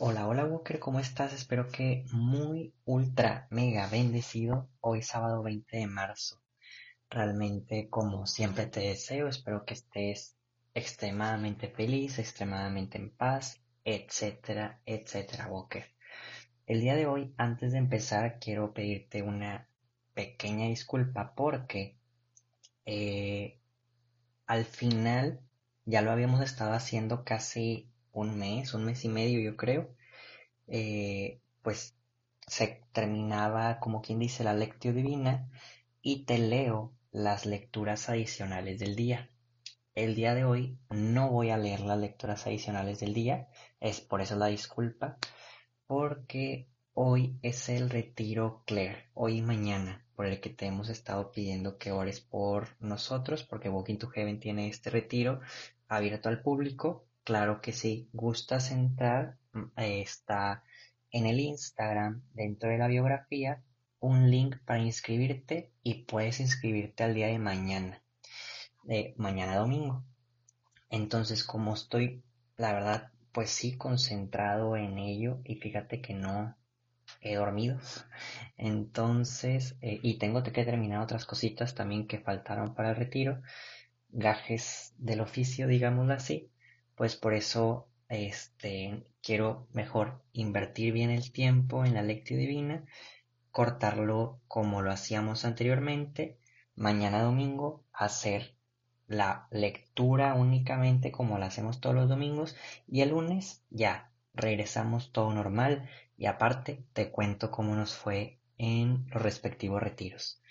Hola, hola Walker, ¿cómo estás? Espero que muy ultra mega bendecido hoy sábado 20 de marzo. Realmente como siempre te deseo, espero que estés extremadamente feliz, extremadamente en paz, etcétera, etcétera Walker. El día de hoy, antes de empezar, quiero pedirte una pequeña disculpa porque eh, al final ya lo habíamos estado haciendo casi un mes, un mes y medio yo creo, eh, pues se terminaba como quien dice la lectio divina y te leo las lecturas adicionales del día. El día de hoy no voy a leer las lecturas adicionales del día, es por eso la disculpa, porque hoy es el retiro Claire, hoy y mañana, por el que te hemos estado pidiendo que ores por nosotros, porque Walking to Heaven tiene este retiro abierto al público Claro que sí, gustas entrar, mm, está en el Instagram, dentro de la biografía, un link para inscribirte y puedes inscribirte al día de mañana, de mañana domingo. Entonces, como estoy, la verdad, pues sí, concentrado en ello y fíjate que no he dormido. Entonces, eh, y tengo que terminar otras cositas también que faltaron para el retiro, gajes del oficio, digámoslo así pues por eso este, quiero mejor invertir bien el tiempo en la lectura divina, cortarlo como lo hacíamos anteriormente, mañana domingo hacer la lectura únicamente como lo hacemos todos los domingos y el lunes ya regresamos todo normal y aparte te cuento cómo nos fue en los respectivos retiros.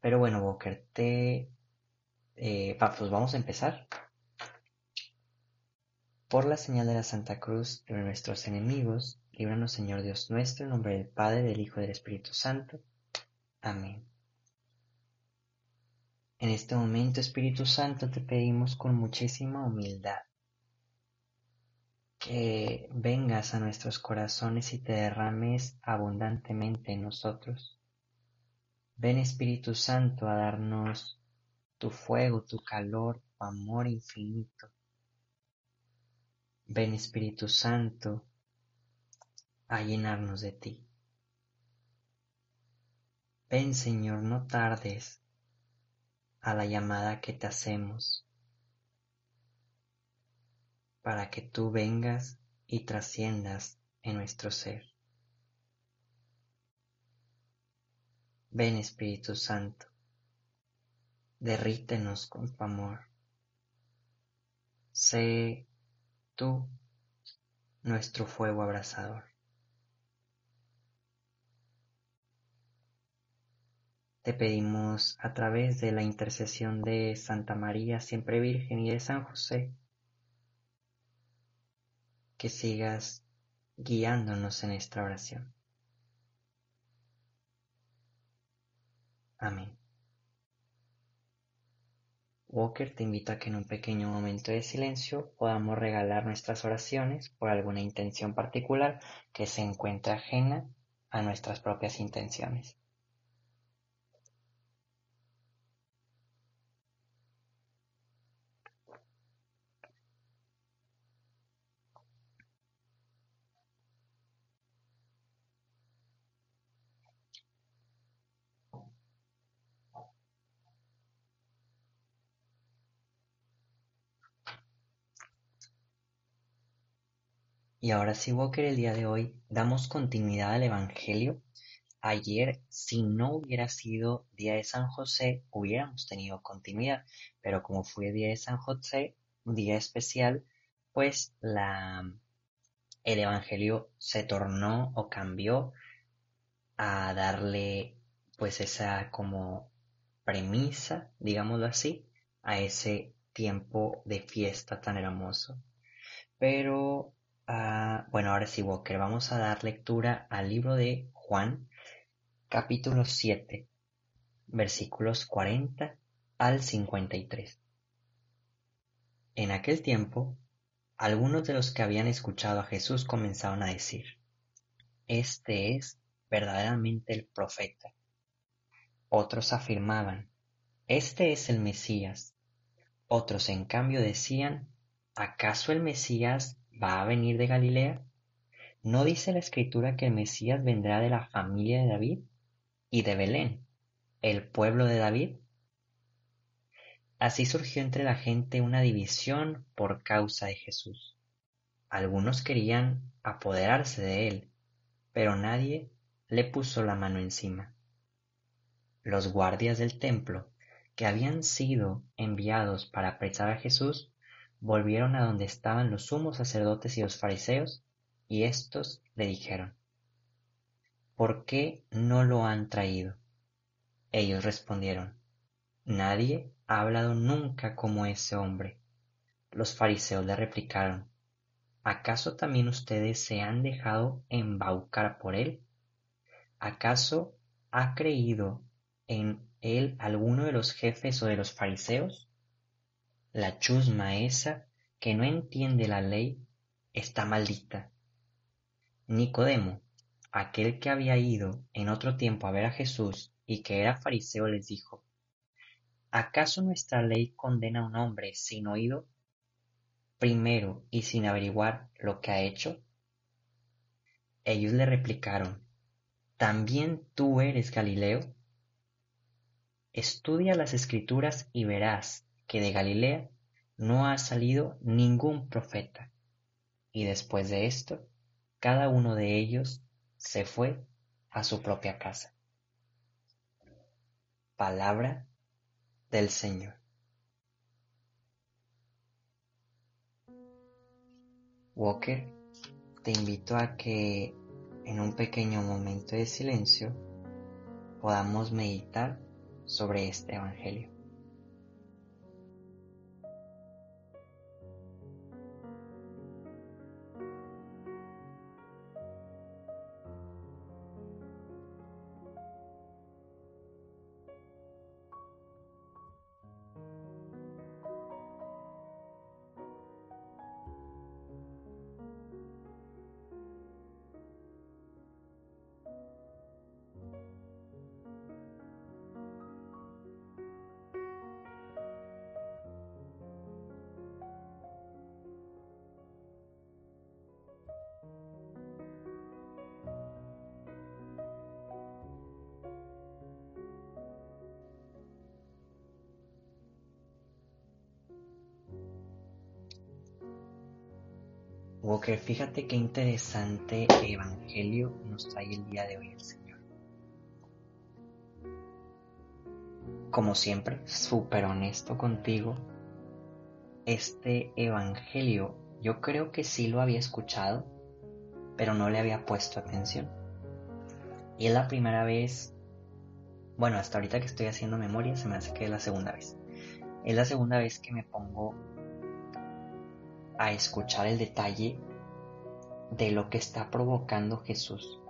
Pero bueno, Boker, te... Eh, pues vamos a empezar. Por la señal de la Santa Cruz de nuestros enemigos, líbranos Señor Dios nuestro, en nombre del Padre, del Hijo y del Espíritu Santo. Amén. En este momento, Espíritu Santo, te pedimos con muchísima humildad que vengas a nuestros corazones y te derrames abundantemente en nosotros. Ven Espíritu Santo a darnos tu fuego, tu calor, tu amor infinito Ven Espíritu Santo a llenarnos de ti. Ven Señor, no tardes a la llamada que te hacemos para que tú vengas y trasciendas en nuestro ser. Ven Espíritu Santo, derrítenos con tu amor. Sé tú, nuestro fuego abrasador. Te pedimos a través de la intercesión de Santa María, siempre Virgen, y de San José, que sigas guiándonos en esta oración. Amén. Walker te invita a que en un pequeño momento de silencio podamos regalar nuestras oraciones por alguna intención particular que se encuentre ajena a nuestras propias intenciones. Y ahora sí, Walker, el día de hoy damos continuidad al Evangelio. Ayer, si no hubiera sido Día de San José, hubiéramos tenido continuidad, pero como fue Día de San José, día especial, pues la, el Evangelio se tornó o cambió a darle pues esa como premisa, digámoslo así, a ese tiempo de fiesta tan hermoso. Pero Ah, bueno, ahora sí, Walker, vamos a dar lectura al libro de Juan, capítulo 7, versículos 40 al 53. En aquel tiempo, algunos de los que habían escuchado a Jesús comenzaron a decir, Este es verdaderamente el profeta. Otros afirmaban, Este es el Mesías. Otros, en cambio, decían, ¿acaso el Mesías va a venir de Galilea? ¿No dice la escritura que el Mesías vendrá de la familia de David y de Belén, el pueblo de David? Así surgió entre la gente una división por causa de Jesús. Algunos querían apoderarse de él, pero nadie le puso la mano encima. Los guardias del templo, que habían sido enviados para apresar a Jesús, volvieron a donde estaban los sumos sacerdotes y los fariseos y éstos le dijeron, ¿Por qué no lo han traído? Ellos respondieron, Nadie ha hablado nunca como ese hombre. Los fariseos le replicaron, ¿acaso también ustedes se han dejado embaucar por él? ¿Acaso ha creído en él alguno de los jefes o de los fariseos? La chusma esa que no entiende la ley está maldita. Nicodemo, aquel que había ido en otro tiempo a ver a Jesús y que era fariseo, les dijo, ¿acaso nuestra ley condena a un hombre sin oído primero y sin averiguar lo que ha hecho? Ellos le replicaron, ¿también tú eres Galileo? Estudia las escrituras y verás que de Galilea no ha salido ningún profeta. Y después de esto, cada uno de ellos se fue a su propia casa. Palabra del Señor. Walker, te invito a que en un pequeño momento de silencio podamos meditar sobre este Evangelio. Walker, fíjate qué interesante evangelio nos trae el día de hoy el Señor. Como siempre, súper honesto contigo, este evangelio yo creo que sí lo había escuchado, pero no le había puesto atención. Y es la primera vez, bueno, hasta ahorita que estoy haciendo memoria, se me hace que es la segunda vez. Es la segunda vez que me pongo a escuchar el detalle de lo que está provocando Jesús.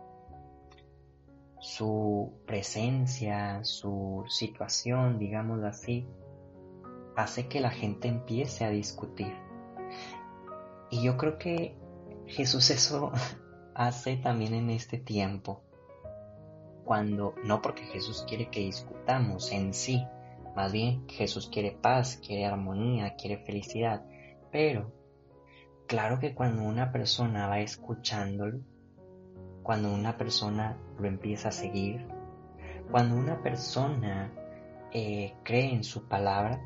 Su presencia, su situación, digámoslo así, hace que la gente empiece a discutir. Y yo creo que Jesús eso hace también en este tiempo. Cuando, no porque Jesús quiere que discutamos en sí, más bien Jesús quiere paz, quiere armonía, quiere felicidad, pero Claro que cuando una persona va escuchándolo, cuando una persona lo empieza a seguir, cuando una persona eh, cree en su palabra,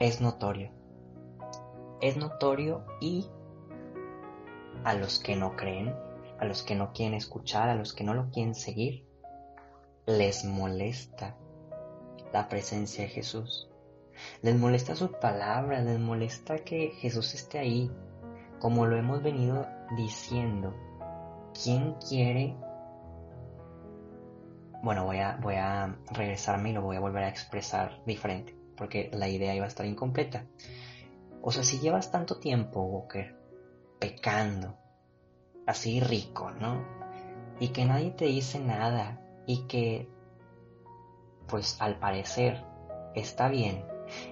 es notorio. Es notorio y a los que no creen, a los que no quieren escuchar, a los que no lo quieren seguir, les molesta la presencia de Jesús. Les molesta su palabra, les molesta que Jesús esté ahí. Como lo hemos venido diciendo, ¿quién quiere? Bueno, voy a, voy a regresarme y lo voy a volver a expresar diferente, porque la idea iba a estar incompleta. O sea, si llevas tanto tiempo, Walker, pecando, así rico, ¿no? Y que nadie te dice nada y que, pues al parecer, está bien,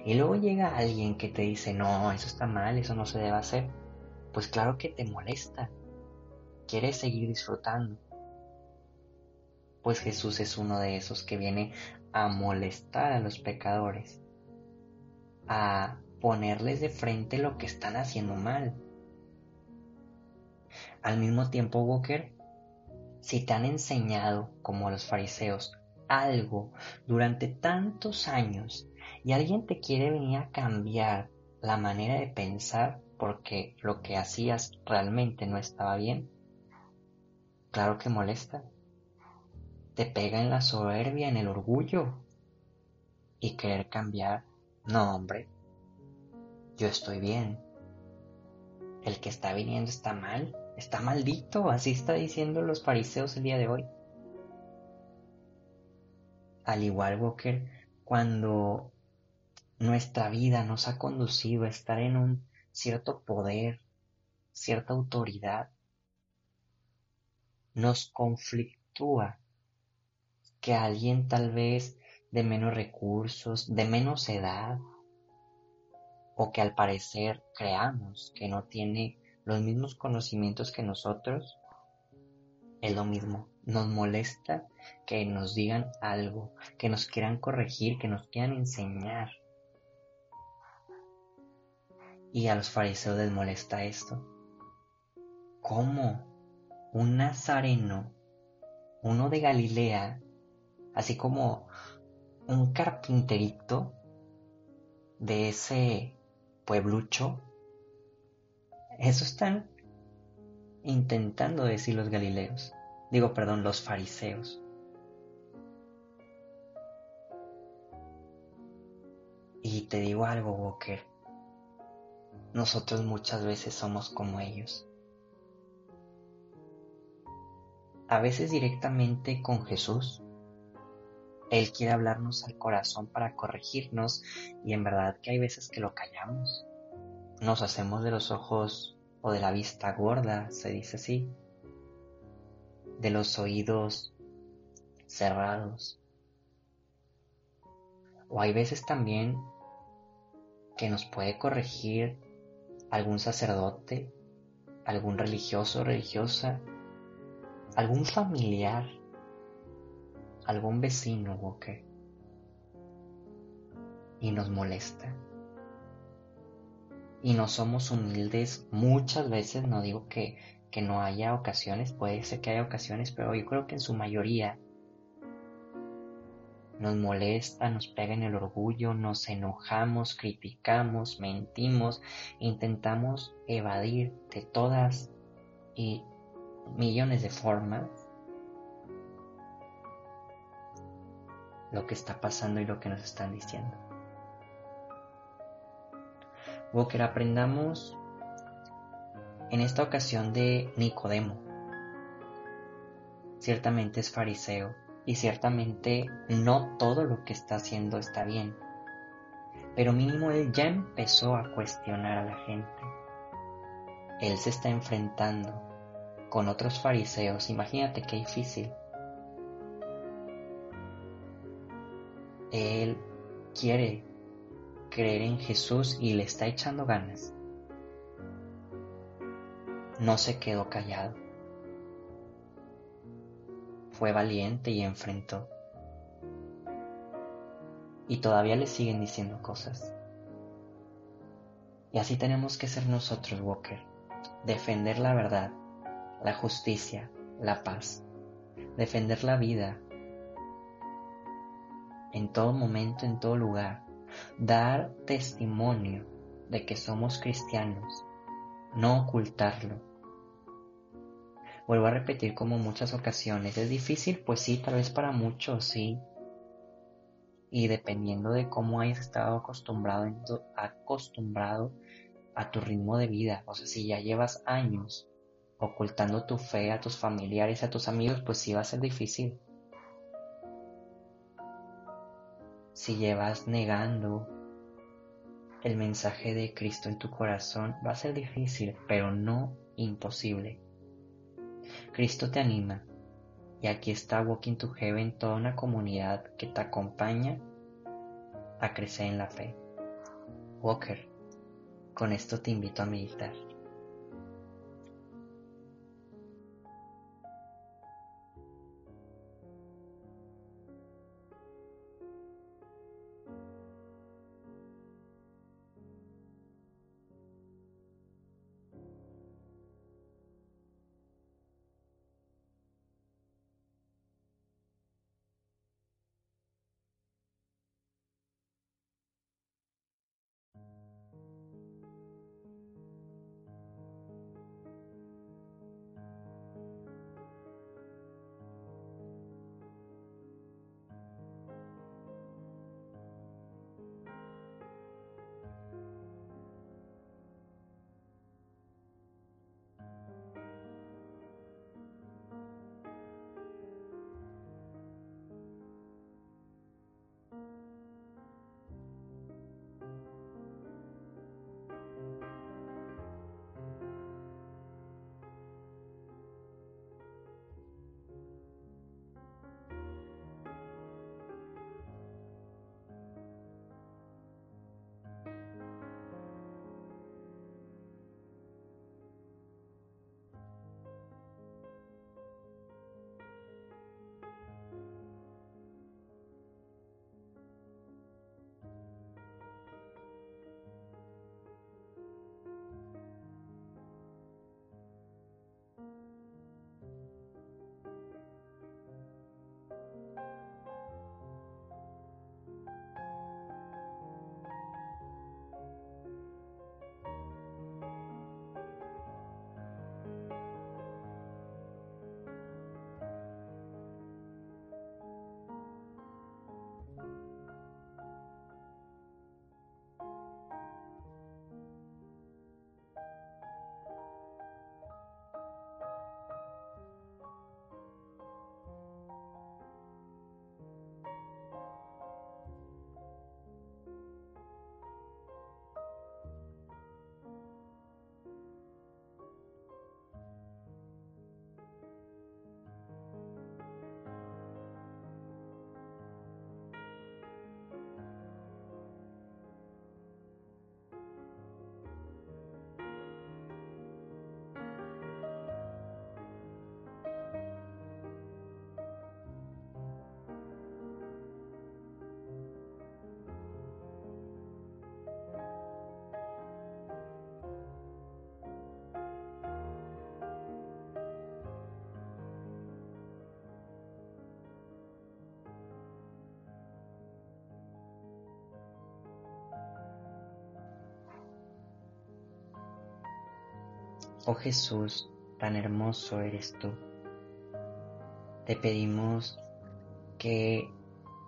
y luego llega alguien que te dice, no, eso está mal, eso no se debe hacer, pues claro que te molesta. Quieres seguir disfrutando. Pues Jesús es uno de esos que viene a molestar a los pecadores, a ponerles de frente lo que están haciendo mal, Al mismo tiempo, Walker, si te han enseñado, como los fariseos, algo durante tantos años y alguien te quiere venir a cambiar la manera de pensar porque lo que hacías realmente no estaba bien, claro que molesta. Te pega en la soberbia, en el orgullo y querer cambiar. No, hombre, yo estoy bien. El que está viniendo está mal, está maldito, así está diciendo los fariseos el día de hoy. Al igual, Walker, cuando nuestra vida nos ha conducido a estar en un cierto poder, cierta autoridad, nos conflictúa que alguien tal vez de menos recursos, de menos edad, o que al parecer creamos que no tiene los mismos conocimientos que nosotros, es lo mismo. Nos molesta que nos digan algo, que nos quieran corregir, que nos quieran enseñar. Y a los fariseos les molesta esto. ¿Cómo un nazareno, uno de Galilea, así como un carpinterito de ese pueblucho, eso están intentando decir los galileos, digo, perdón, los fariseos. Y te digo algo, Walker, nosotros muchas veces somos como ellos. A veces directamente con Jesús. Él quiere hablarnos al corazón para corregirnos y en verdad que hay veces que lo callamos. Nos hacemos de los ojos o de la vista gorda, se dice así, de los oídos cerrados. O hay veces también que nos puede corregir algún sacerdote, algún religioso religiosa, algún familiar, algún vecino o. Y nos molesta. Y no somos humildes muchas veces, no digo que, que no haya ocasiones, puede ser que haya ocasiones, pero yo creo que en su mayoría nos molesta, nos pega en el orgullo, nos enojamos, criticamos, mentimos, intentamos evadir de todas y millones de formas lo que está pasando y lo que nos están diciendo. Walker, aprendamos en esta ocasión de Nicodemo. Ciertamente es fariseo, y ciertamente no todo lo que está haciendo está bien. Pero mínimo él ya empezó a cuestionar a la gente. Él se está enfrentando con otros fariseos. Imagínate qué difícil. Él quiere creer en Jesús y le está echando ganas. No se quedó callado fue valiente y enfrentó. Y todavía le siguen diciendo cosas. Y así tenemos que ser nosotros, Walker. Defender la verdad, la justicia, la paz. Defender la vida. En todo momento, en todo lugar. Dar testimonio de que somos cristianos. No ocultarlo Vuelvo a repetir como muchas ocasiones, ¿es difícil? Pues sí, tal vez para muchos, sí. Y dependiendo de cómo hayas estado acostumbrado, acostumbrado a tu ritmo de vida, o sea, si ya llevas años ocultando tu fe a tus familiares, a tus amigos, pues sí va a ser difícil. Si llevas negando el mensaje de Cristo en tu corazón, va a ser difícil, pero no imposible. Cristo te anima y aquí está Walking to Heaven, toda una comunidad que te acompaña a crecer en la fe. Walker, con esto te invito a meditar. Oh Jesús, tan hermoso eres tú. Te pedimos que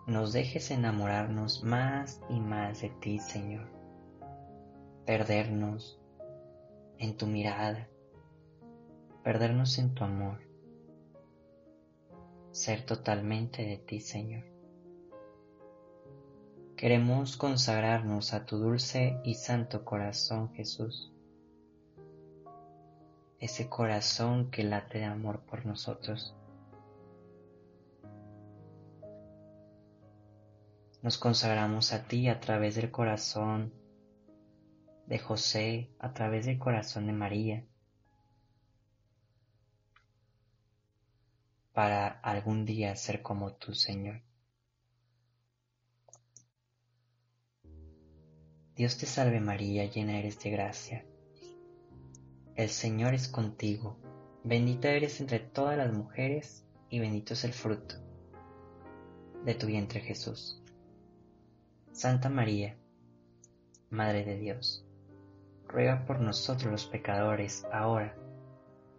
nos dejes enamorarnos más y más de ti, Señor. Perdernos en tu mirada, perdernos en tu amor, ser totalmente de ti, Señor. Queremos consagrarnos a tu dulce y santo corazón, Jesús. Ese corazón que late de amor por nosotros. Nos consagramos a ti a través del corazón de José, a través del corazón de María, para algún día ser como tú, Señor. Dios te salve María, llena eres de gracia. El Señor es contigo, bendita eres entre todas las mujeres y bendito es el fruto de tu vientre Jesús. Santa María, Madre de Dios, ruega por nosotros los pecadores, ahora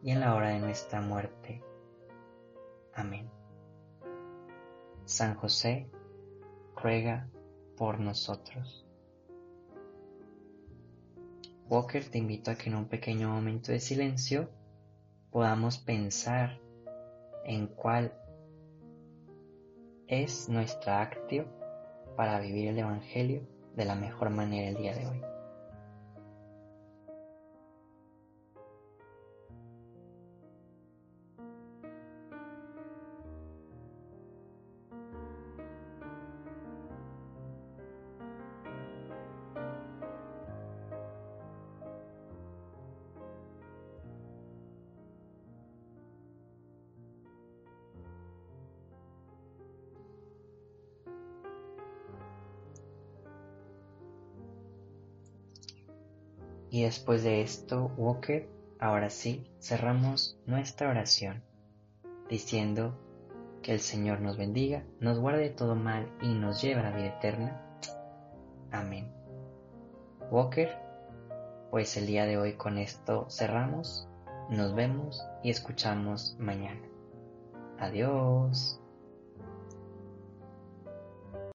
y en la hora de nuestra muerte. Amén. San José, ruega por nosotros. Walker te invito a que en un pequeño momento de silencio podamos pensar en cuál es nuestra actio para vivir el Evangelio de la mejor manera el día de hoy. Y después de esto, Walker, ahora sí, cerramos nuestra oración diciendo que el Señor nos bendiga, nos guarde de todo mal y nos lleve a la vida eterna. Amén. Walker, pues el día de hoy con esto cerramos, nos vemos y escuchamos mañana. Adiós.